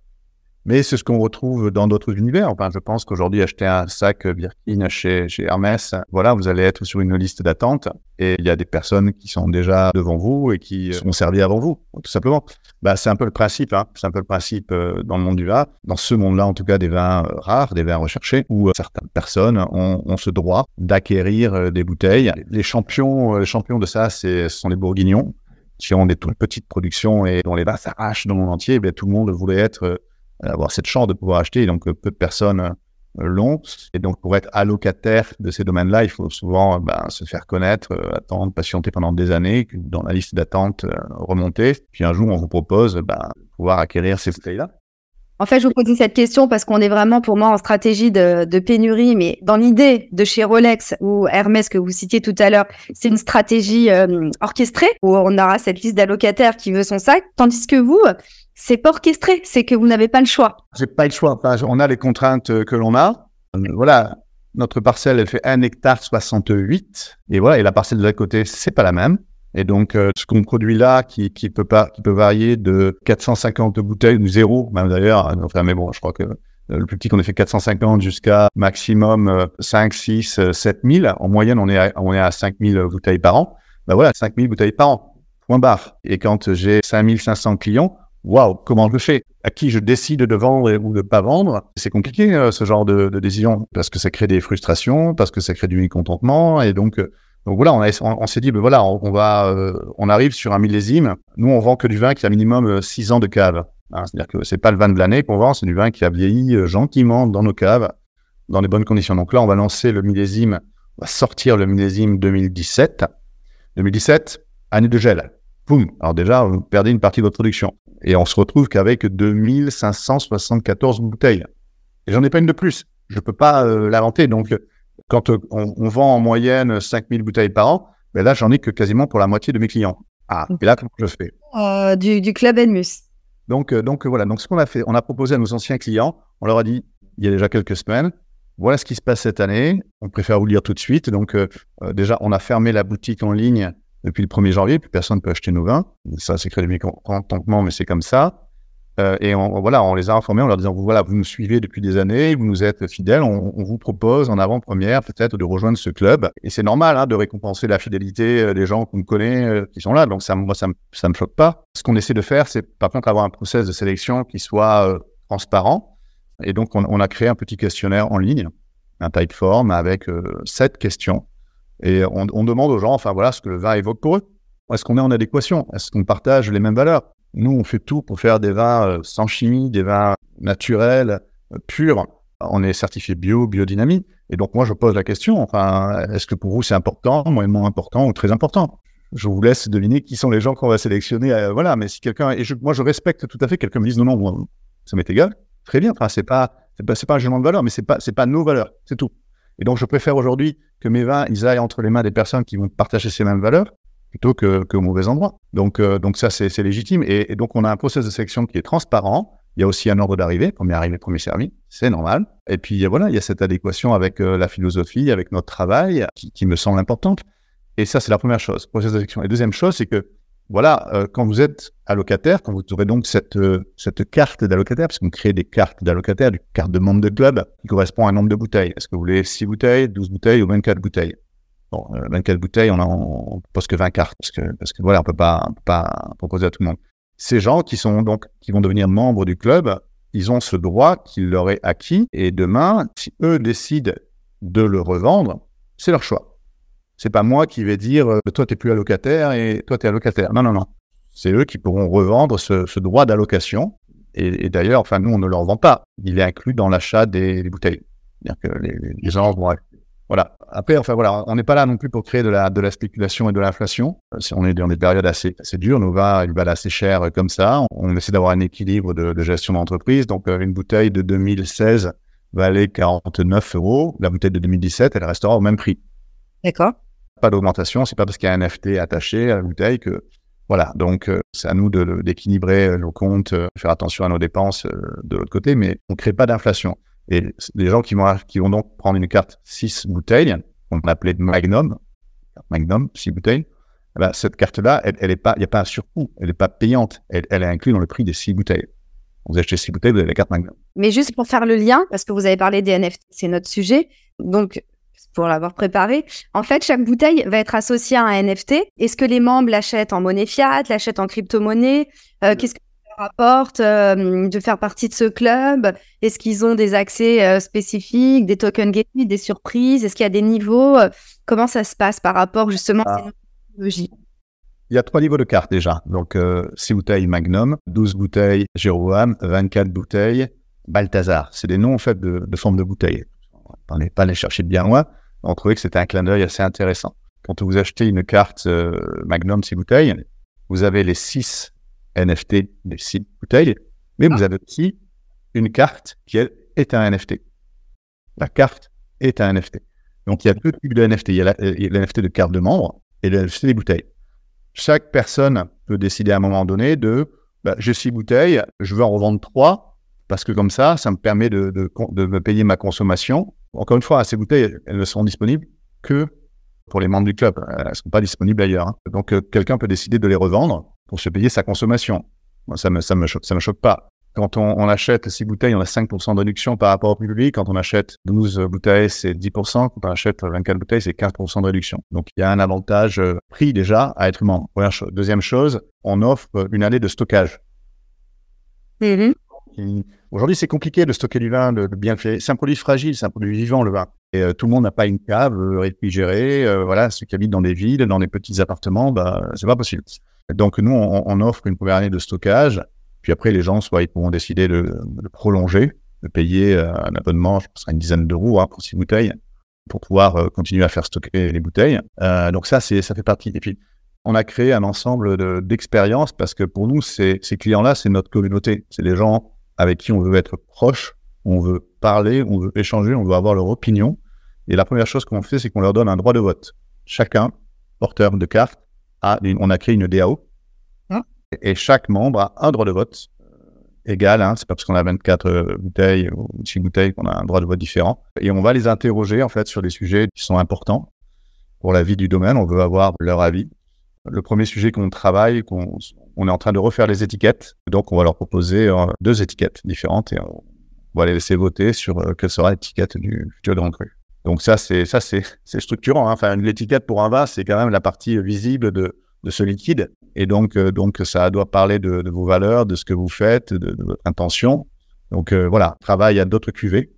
Mais c'est ce qu'on retrouve dans d'autres univers. Enfin, je pense qu'aujourd'hui, acheter un sac Birkin chez, chez Hermès, voilà, vous allez être sur une liste d'attente et il y a des personnes qui sont déjà devant vous et qui seront servies avant vous, tout simplement. Bah, c'est un peu le principe, hein. c'est un peu le principe euh, dans le monde du vin, dans ce monde-là, en tout cas, des vins euh, rares, des vins recherchés, où euh, certaines personnes ont, ont ce droit d'acquérir euh, des bouteilles. Les champions, euh, les champions de ça, ce sont les Bourguignons, qui ont des toutes petites productions et dont les vins s'arrachent dans le monde entier. Ben, tout le monde voulait être avoir cette chance de pouvoir acheter, donc peu de personnes l'ont. Et donc, pour être allocataire de ces domaines-là, il faut souvent ben, se faire connaître, euh, attendre, patienter pendant des années, dans la liste d'attente, euh, remonter. Puis un jour, on vous propose ben, pouvoir acquérir ces bouteilles-là. En fait, je vous posais cette question parce qu'on est vraiment pour moi en stratégie de, de pénurie, mais dans l'idée de chez Rolex ou Hermès que vous citiez tout à l'heure, c'est une stratégie euh, orchestrée où on aura cette liste d'allocataires qui veut son sac, tandis que vous, c'est pas orchestré, c'est que vous n'avez pas le choix. J'ai pas le choix. On a les contraintes euh, que l'on a. Euh, Voilà, notre parcelle, elle fait 1 hectare 68. Et voilà, et la parcelle de l'autre côté, c'est pas la même. Et donc, euh, ce qu'on produit là, qui, qui peut pas, qui peut varier de 450 bouteilles ou zéro, même d'ailleurs. euh, Enfin, mais bon, je crois que euh, le plus petit qu'on ait fait 450 jusqu'à maximum euh, 5, 6, euh, 7000. En moyenne, on est à, on est à 5000 bouteilles par an. Ben voilà, 5000 bouteilles par an. Point barre. Et quand j'ai 5500 clients, waouh, comment je le fais? À qui je décide de vendre ou de pas vendre? C'est compliqué euh, ce genre de, de décision parce que ça crée des frustrations, parce que ça crée du mécontentement et donc euh, donc voilà, on, s'est dit ben voilà, on, va euh, on arrive sur un millésime. Nous on vend que du vin qui a minimum 6 ans de cave. Hein, C'est-à-dire que c'est pas le vin de l'année qu'on vend, c'est du vin qui a vieilli euh, gentiment dans nos caves dans les bonnes conditions. Donc là, on va lancer le millésime, on va sortir le millésime 2017. 2017, année de gel. Poum Alors déjà, vous perdez une partie de votre production. Et on se retrouve qu'avec 2574 bouteilles. Et j'en ai pas une de plus. Je peux pas euh, l'inventer. Donc, quand on, on, vend en moyenne 5000 bouteilles par an, ben là, j'en ai que quasiment pour la moitié de mes clients. Ah, et là, comment je fais? Euh, du, du, club Enmus. Donc, euh, donc voilà. Donc, ce qu'on a fait, on a proposé à nos anciens clients, on leur a dit, il y a déjà quelques semaines, voilà ce qui se passe cette année. On préfère vous le dire tout de suite. Donc, euh, euh, déjà, on a fermé la boutique en ligne depuis le 1er janvier, plus personne ne peut acheter nos vins. Ça, c'est créé du mécontentement, mais c'est comme ça. Euh, et on, voilà, on les a informés en leur disant, voilà, vous nous suivez depuis des années, vous nous êtes fidèles, on, vous propose en avant-première peut-être de rejoindre ce club. Et c'est normal hein, de récompenser la fidélité des gens qu'on connaît, qui sont là. Donc ça, moi, ça ne me choque pas. Ce qu'on essaie de faire, c'est par contre avoir un process de sélection qui soit transparent. Et donc, on, a créé un petit questionnaire en ligne, un type form avec euh, sept questions. Et on, demande aux gens, enfin voilà, ce que le vin évoque pour eux. Est-ce qu'on est en adéquation? Est-ce qu'on partage les mêmes valeurs? Nous, on fait tout pour faire des vins euh, sans chimie, des vins naturels, euh, purs. On est certifié bio, biodynamie. Et donc, moi, je pose la question, enfin, est-ce que pour vous, c'est important, moyennement important ou très important? Je vous laisse deviner qui sont les gens qu'on va sélectionner. Euh, voilà, mais si quelqu'un, et je, moi, je respecte tout à fait, quelqu'un me dise non, non, ça m'est égal, très bien. Enfin, c'est pas, c'est pas, pas un jugement de valeur, mais c'est pas, c'est pas nos valeurs, c'est tout. Et donc, je préfère aujourd'hui que mes vins, ils aillent entre les mains des personnes qui vont partager ces mêmes valeurs plutôt que, que au mauvais endroit. Donc, euh, donc ça, c'est légitime. Et, et, donc, on a un process de sélection qui est transparent. Il y a aussi un ordre d'arrivée, premier arrivé, premier servi, c'est normal. Et puis voilà, il y a cette adéquation avec euh, la philosophie, avec notre travail, qui, qui me semble importante. Et ça, c'est la première chose, process de sélection. Et deuxième chose, c'est que voilà, euh, quand vous êtes allocataire, quand vous aurez donc cette, euh, cette carte d'allocataire, parce qu'on crée des cartes d'allocataire, des cartes de membre de club qui correspond à un nombre de bouteilles. Est-ce que vous voulez 6 bouteilles, 12 bouteilles ou 24 bouteilles? Bon, 24 euh, bouteilles, on, a, on pose que 20 cartes parce que, parce que voilà, on peut pas, peut pas proposer à tout le monde. Ces gens qui sont donc, qui vont devenir membres du club, ils ont ce droit qu'il leur est acquis et demain, si eux décident de le revendre, c'est leur choix. C'est pas moi qui vais dire, euh, toi, t'es plus allocataire et toi, t'es allocataire. Non, non, non. C'est eux qui pourront revendre ce, ce droit d'allocation. Et, et d'ailleurs, enfin, nous, on ne leur vend pas. Il est inclus dans l'achat des, des, bouteilles. C'est-à-dire que les, les gens vont voilà. Après, enfin voilà, on n'est pas là non plus pour créer de la, de la spéculation et de l'inflation. Euh, si on est dans des périodes assez, assez dures, nos vins, ils valent assez cher euh, comme ça. On essaie d'avoir un équilibre de, de gestion d'entreprise. Donc, euh, une bouteille de 2016 valait 49 euros. La bouteille de 2017, elle restera au même prix. D'accord. Pas d'augmentation. C'est pas parce qu'il y a un NFT attaché à la bouteille que, voilà. Donc, c'est à nous d'équilibrer nos comptes, faire attention à nos dépenses de l'autre côté, mais on crée pas d'inflation. Et les gens qui vont, qui vont donc prendre une carte 6 bouteilles, qu'on appelait Magnum, Magnum, 6 bouteilles, eh ben, cette carte-là, elle, est pas, il n'y a pas un surcoût, elle n'est pas payante, elle, est inclue dans le prix des 6 bouteilles. Vous achetez 6 bouteilles, vous avez la carte Magnum. Mais juste pour faire le lien, parce que vous avez parlé des NFT, c'est notre sujet, donc pour l'avoir préparé, en fait, chaque bouteille va être associée à un NFT. Est-ce que les membres l'achètent en monnaie fiat, l'achètent en crypto-monnaie? Euh, Qu'est-ce que rapporte euh, de faire partie de ce club? Est-ce qu'ils ont des accès euh, spécifiques, des tokens gated, des surprises? Est-ce qu'il y a des niveaux euh, Comment ça se passe par rapport justement à ces technologies? Il y a trois niveaux de cartes déjà. Donc, euh, 6 bouteilles Magnum, 12 bouteilles Jéroboam, 24 bouteilles Balthazar. C'est des noms en fait de, de forme de bouteilles. On n'est pas les chercher bien loin. On trouvait que c'était un clin d'œil assez intéressant. Quand vous achetez une carte Magnum 6 bouteilles, vous avez les 6 NFT des six bouteilles, mais vous ah. avez aussi une carte qui elle, est un NFT. La carte est un NFT. Donc il y a deux types de NFT. Il y a l'NFT de carte de membre et le NFT des bouteilles. Chaque personne peut décider à un moment donné de bah, j'ai six bouteilles, je veux en revendre trois parce que comme ça, ça me permet de, de, de me payer ma consommation. Encore une fois, ces bouteilles, elles ne seront disponibles que pour les membres du club. Elles ne sont pas disponibles ailleurs. Hein. Donc, euh, quelqu'un peut décider de les revendre pour se payer sa consommation. Moi, ça me, ça me, choque, ça me choque pas. Quand on, achète 6 bouteilles, on a 5% de réduction par rapport au public. Quand on achète 12 bouteilles, c'est 10%. Quand on achète 24 bouteilles, c'est 15% de réduction. Donc, il y a un avantage euh, prix déjà à être membre. Deuxième chose, on offre une année de stockage. Aujourd'hui, c'est compliqué de stocker du vin, de, bien le faire. C'est un produit fragile, c'est un produit vivant, le vin. Et euh, tout le monde n'a pas une cave euh, réfrigérée. Euh, voilà, ceux qui habitent dans des villes, dans des petits appartements, bah, c'est pas possible. Donc, nous, on, offre une première année de stockage. Puis après, les gens, soit ils pourront décider de, prolonger, de payer euh, un abonnement, je pense, à une dizaine d'euros hein, pour six bouteilles, pour pouvoir continuer à faire stocker les bouteilles. donc ça, ça fait partie. Et puis, on a créé un ensemble d'expériences parce que pour nous, ces, ces clients-là, c'est notre communauté. C'est les gens avec qui on veut être proche, on veut parler, on veut échanger, on veut avoir leur opinion. Et la première chose qu'on fait, c'est qu'on leur donne un droit de vote. Chacun, porteur de carte, a on a créé une DAO. Ah. Et chaque membre a un droit de vote euh, égal. Hein, c'est pas parce qu'on a 24 euh, bouteilles ou 6 bouteilles qu'on a un droit de vote différent. Et on va les interroger en fait sur des sujets qui sont importants pour la vie du domaine. On veut avoir leur avis. Le premier sujet qu'on travaille, qu'on on est en train de refaire les étiquettes. Donc, on va leur proposer euh, deux étiquettes différentes et on va les laisser voter sur quelle sera l'étiquette du futur Grand Cru. Donc ça, c'est ça, c'est structurant. Hein. Enfin, l'étiquette pour un vin, c'est quand même la partie visible de, de ce liquide. Et donc, euh, donc ça doit parler de, vos valeurs, de ce que vous faites, de, votre intention. Donc euh, voilà, travail à d'autres cuvées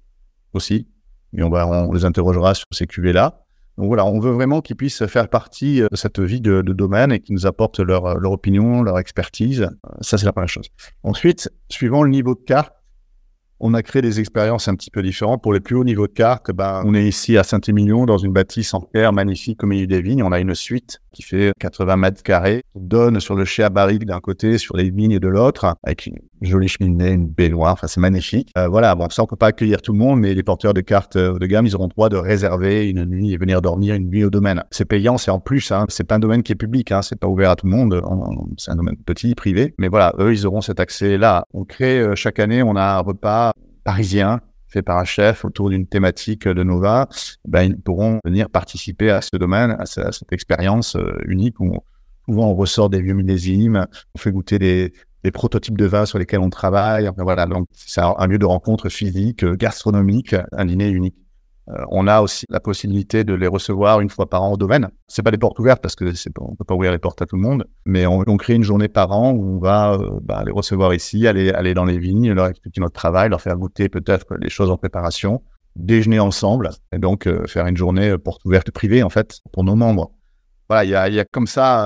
aussi. Et on va, on les interrogera sur ces cuvées-là. Donc voilà, on veut vraiment qu'ils puissent faire partie euh, de cette vie de, domaine et qu'ils nous apportent leur, leur opinion, leur expertise. Ça, c'est la première chose. Ensuite, suivant le niveau de carte, on a créé des expériences un petit peu différentes. Pour les plus hauts niveaux de cartes, ben, on est ici à Saint-Émilion, dans une bâtisse en pierre magnifique au milieu des vignes. On a une suite qui fait 80 mètres carrés, qui donne sur le chai à barrique d'un côté, sur les vignes de l'autre, avec une jolie cheminée, une baignoire. Enfin, c'est magnifique. Euh, voilà, bon, ça, on peut pas accueillir tout le monde, mais les porteurs de cartes euh, de gamme, ils auront droit de réserver une nuit et venir dormir une nuit au domaine. C'est payant, c'est en plus, hein. C'est pas un domaine qui est public, hein. C'est pas ouvert à tout le monde. C'est un domaine petit, privé. Mais voilà, eux, ils auront cet accès-là. On crée, euh, chaque année, on a un repas parisien fait par un chef autour d'une thématique de Nova, ben, ils pourront venir participer à ce domaine, à, cette expérience euh, unique où souvent on ressort des vieux millésimes, on fait goûter des, prototypes de vins sur lesquels on travaille. voilà, donc c'est un lieu de rencontre physique, euh, gastronomique, un dîner unique. Euh, on a aussi la possibilité de les recevoir une fois par an au domaine. C'est pas des portes ouvertes parce que c'est on peut pas ouvrir les portes à tout le monde, mais on, crée une journée par an où on va euh, bah, les recevoir ici, aller dans les vignes, leur expliquer notre travail, leur faire goûter peut-être les choses en préparation, déjeuner ensemble et donc euh, faire une journée porte ouverte privée en fait pour nos membres. Voilà, il y a, comme ça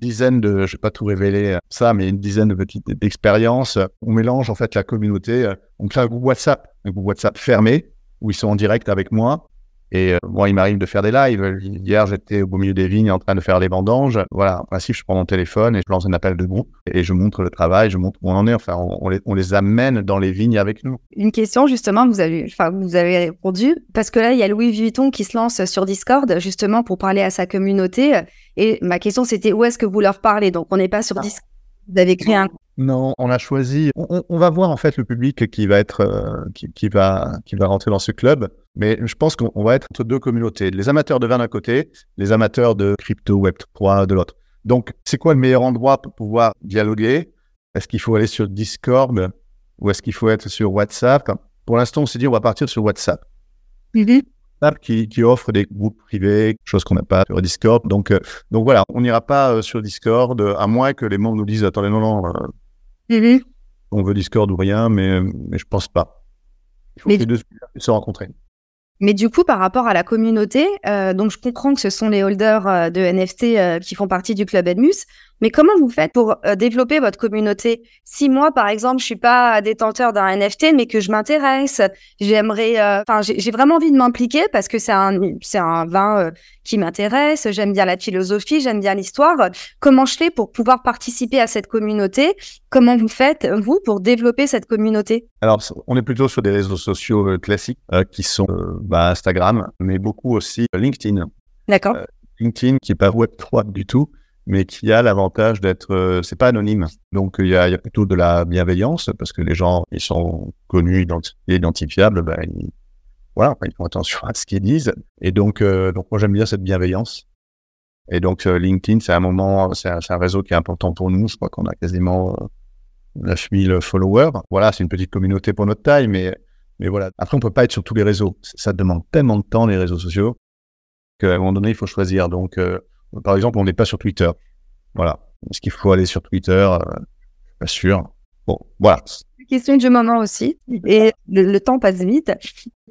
dizaine de, je vais pas tout révéler ça, mais une dizaine de petites expériences. On mélange en fait la communauté. On crée un groupe WhatsApp, un groupe WhatsApp fermé où ils sont en direct avec moi. Et euh, moi, il m'arrive de faire des lives. Hier, j'étais au beau milieu des vignes en train de faire les vendanges. Voilà, en principe, je prends mon téléphone et je lance un appel de groupe et je montre le travail, je montre où on en est. Enfin, on, les, on les, amène dans les vignes avec nous. Une question, justement, vous avez, enfin, vous avez répondu parce que là, il y a Louis Vuitton qui se lance sur Discord justement pour parler à sa communauté. Et ma question, c'était où est-ce que vous leur parlez? Donc, on n'est pas sur ah. Discord. Vous avez créé un non, on a choisi. On, va voir en fait le public qui va être, euh, qui, va, qui va rentrer dans ce club. Mais je pense qu'on va être entre deux communautés les amateurs de vin d'un côté, les amateurs de crypto Web 3 de l'autre. Donc, c'est quoi le meilleur endroit pour pouvoir dialoguer? Est-ce qu'il faut aller sur Discord ou est-ce qu'il faut être sur WhatsApp? Pour l'instant, on s'est dit on va partir sur WhatsApp. WhatsApp qui, qui, offre des groupes privés, chose qu'on n'a pas sur Discord. Donc, euh, donc voilà, on n'ira pas euh, sur Discord à moins que les membres nous disent attendez non non On veut Discord ou rien, mais, mais je pense pas. Il faut que les deux se rencontrer. Mais du coup, par rapport à la communauté, euh, donc je comprends que ce sont les holders euh, de NFT euh, qui font partie du club Edmus, mais comment vous faites pour développer votre communauté? Si moi, par exemple, je suis pas détenteur d'un NFT, mais que je m'intéresse, j'aimerais, enfin, j'ai vraiment envie de m'impliquer parce que c'est un, c'est un vin qui m'intéresse. J'aime bien la philosophie, j'aime bien l'histoire. Comment je fais pour pouvoir participer à cette communauté? Comment vous faites vous pour développer cette communauté? Alors, on est plutôt sur des réseaux sociaux classiques qui sont bah, Instagram, mais beaucoup aussi euh, LinkedIn. D'accord. Euh, LinkedIn qui est pas Web3 du tout, mais qui a l'avantage d'être, euh, c'est pas anonyme. Donc il y a, y a, plutôt de la bienveillance parce que les gens ils sont connus, identifiables, ben, ils, voilà, ils font attention à ce qu'ils disent. Et donc, donc moi j'aime bien cette bienveillance. Et donc LinkedIn, c'est un moment, c'est un, réseau qui est important pour nous. Je crois qu'on a quasiment 9000 followers. Voilà, c'est une petite communauté pour notre taille, mais mais voilà. Après, on peut pas être sur tous les réseaux. Ça demande tellement de temps, les réseaux sociaux, qu'à un moment donné, il faut choisir. Donc, euh, par exemple, on n'est pas sur Twitter. Voilà. Est-ce qu'il faut aller sur Twitter? Euh, Pas sûr. Bon, voilà. Question du moment aussi. Et le, temps passe vite.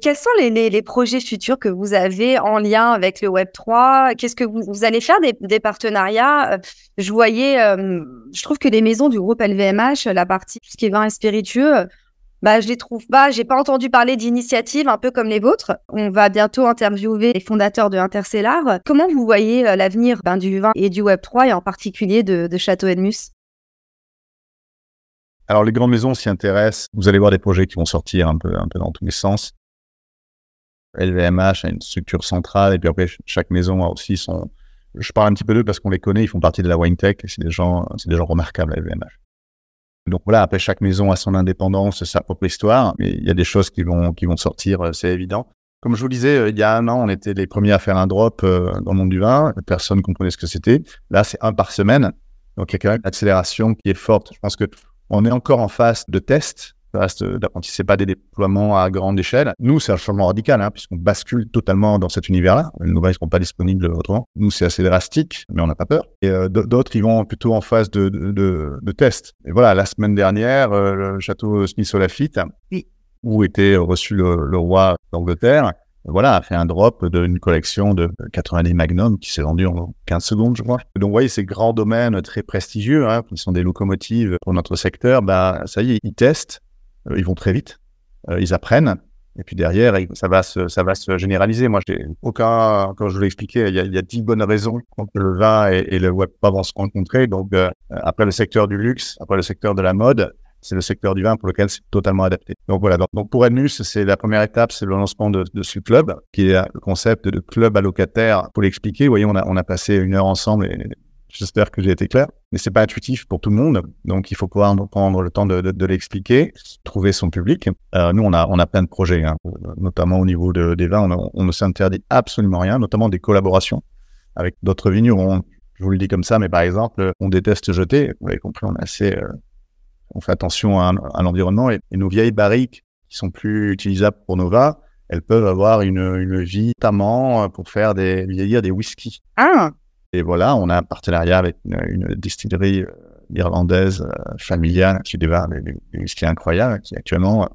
Quels sont les, les, les, projets futurs que vous avez en lien avec le Web 3 Qu'est-ce que vous, vous, allez faire des, des partenariats? Je voyais, euh, je trouve que les maisons du groupe LVMH, la partie tout ce qui est vin et spiritueux, bah, je les trouve pas. J'ai pas entendu parler d'initiatives un peu comme les vôtres. On va bientôt interviewer les fondateurs de Intercellar. Comment vous voyez euh, l'avenir ben, du vin et du Web 3 et en particulier de, Château Edmus? Alors les grandes maisons s'y intéressent. Vous allez voir des projets qui vont sortir un peu, dans tous les sens. LVMH a une structure centrale et puis après chaque maison a aussi son. Je parle un petit peu d'eux parce qu'on les connaît. Ils font partie de la wine tech c'est des gens, c'est des gens remarquables LVMH. Donc voilà, après chaque maison a son indépendance, sa propre histoire, mais il y a des choses qui vont qui vont sortir, euh, c'est évident. Comme je vous le disais, euh, il y a un an, on était les premiers à faire un drop euh, dans le monde du vin. Personne ne comprenait ce que c'était. Là, c'est un par semaine. Donc, il y a quand même une accélération qui est forte. Je pense que on est encore en phase de test reste d'apprentissage, c'est pas des déploiements à grande échelle. Nous, c'est un changement radical, hein, puisqu'on bascule totalement dans cet univers-là. Les nouvelles ne seront pas disponibles autrement. Nous, c'est assez drastique, mais on n'a pas peur. Et euh, d'autres, ils vont plutôt en phase de, de, de, test. Et voilà, la semaine dernière, euh, le château Smith-Olafite, où était reçu le, roi d'Angleterre, voilà, a fait un drop d'une collection de 90 Magnum qui s'est vendue en 15 secondes, je crois. Donc, vous voyez, ces grands domaines très prestigieux, hein, qui sont des locomotives pour notre secteur, bah, ça y est, ils testent ils vont très vite, euh, ils apprennent. Et puis derrière, ça va se, ça va se généraliser. Moi, j'ai aucun, comme je vous l'ai expliqué, il y, a, y a dix bonnes raisons que le vin et, le web pas vont se rencontrer. Donc, euh, après le secteur du luxe, après le secteur de la mode, c'est le secteur du vin pour lequel c'est totalement adapté. Donc voilà. Donc, pour Edmus, c'est la première étape, c'est le lancement de, de ce club, qui est le concept de club allocataire. Pour l'expliquer, vous voyez, on a, on a passé une heure ensemble et J'espère que j'ai été clair. Mais c'est pas intuitif pour tout le monde. Donc, il faut pouvoir prendre le temps de, de, de l'expliquer, trouver son public. Euh, nous, on a, on a plein de projets, hein, notamment au niveau de, des vins. On, ne s'interdit absolument rien, notamment des collaborations avec d'autres vignerons. Je vous le dis comme ça, mais par exemple, on déteste jeter. Vous avez compris, on est assez, euh, on fait attention à, à l'environnement et, nos vieilles barriques qui sont plus utilisables pour nos vins, elles peuvent avoir une, une vie, notamment pour faire des, vieillir des whiskies. Ah! Et voilà, on a un partenariat avec une, distillerie euh, irlandaise euh, familiale qui démarre des, des, whiskies incroyables, qui actuellement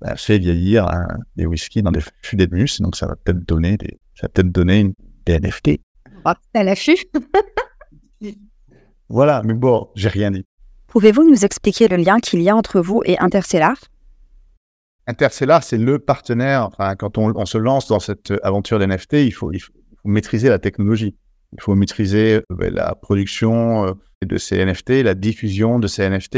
bah, fait vieillir hein, des whiskies dans des fûts d'Edmus. Donc ça va peut-être donner des, ça va peut-être donner une, des NFT. à l'affût. voilà, mais bon, j'ai rien dit. Pouvez-vous nous expliquer le lien qu'il y a entre vous et Intercellar Intercellar, c'est le partenaire. Enfin, quand on, on, se lance dans cette aventure d'NFT, il faut, il faut maîtriser la technologie. Il faut maîtriser euh, la production euh, de ces NFT, la diffusion de ces NFT.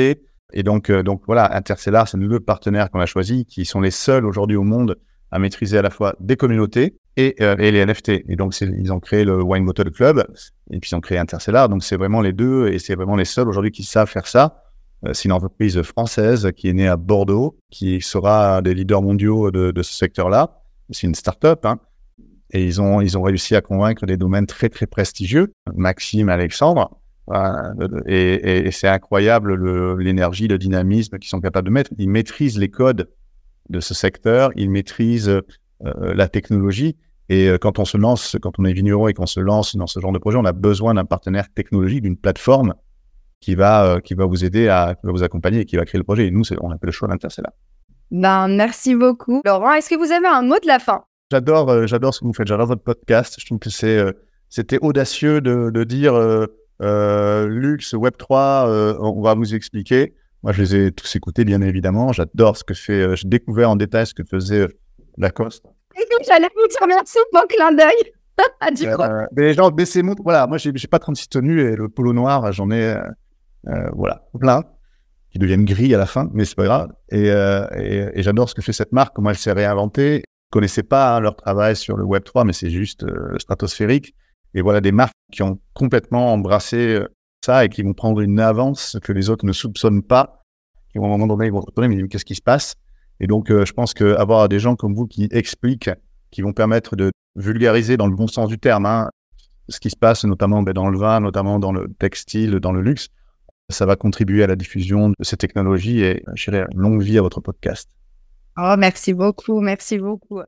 Et donc, euh, donc voilà, Intercellar, c'est le partenaire qu'on a choisi, qui sont les seuls aujourd'hui au monde à maîtriser à la fois des communautés et, et les NFT. Et donc, ils ont créé le Wine Bottle Club et puis ils ont créé Intercellar. Donc, c'est vraiment les deux et c'est vraiment les seuls aujourd'hui qui savent faire ça. c'est une entreprise française qui est née à Bordeaux, qui sera des leaders mondiaux de, de ce secteur-là. C'est une start-up. Hein. Et ils ont, ils ont réussi à convaincre des domaines très, très prestigieux, Maxime, Alexandre. Euh, et, c'est incroyable l'énergie, le, dynamisme qu'ils sont capables de mettre. Ils maîtrisent les codes de ce secteur, ils maîtrisent euh, la technologie. Et euh, quand on se lance, quand on est vigneron et qu'on se lance dans ce genre de projet, on a besoin d'un partenaire technologique, d'une plateforme qui va, qui va vous aider à qui va vous accompagner et qui va créer le projet. Et nous, on appelle le choix d'interceller. Ben, merci beaucoup. Laurent, est-ce que vous avez un mot de la fin? J'adore, euh, j'adore ce que vous faites. J'adore votre podcast. Je trouve que c'est, euh, c'était audacieux de, de dire euh, luxe, Web 3. on va vous expliquer. Moi, je les ai tous écoutés, bien évidemment. J'adore ce que fait. j'ai découvert en détail ce que faisait Lacoste. J'allais vous dire merci pour clin d'œil. du euh, mais les gens, baissez mon. Voilà, moi, j'ai, j'ai pas 36 tenues et le polo noir, j'en ai, voilà, plein qui deviennent gris à la fin, mais c'est pas grave. Et, et, et j'adore ce que fait cette marque, comment elle s'est réinventée connaissais pas hein, leur travail sur le Web 3, mais c'est juste euh, stratosphérique. Et voilà des marques qui ont complètement embrassé euh, ça et qui vont prendre une avance que les autres ne soupçonnent pas. Vont à un moment donné, ils vont retourner, mais qu'est-ce qui se passe? Et donc, euh, je pense qu'avoir des gens comme vous qui expliquent, qui vont permettre de vulgariser dans le bon sens du terme, hein, ce qui se passe notamment ben, dans le vin, notamment dans le textile, dans le luxe, ça va contribuer à la diffusion de ces technologies et je dirais longue vie à votre podcast. Oh, merci beaucoup, merci beaucoup.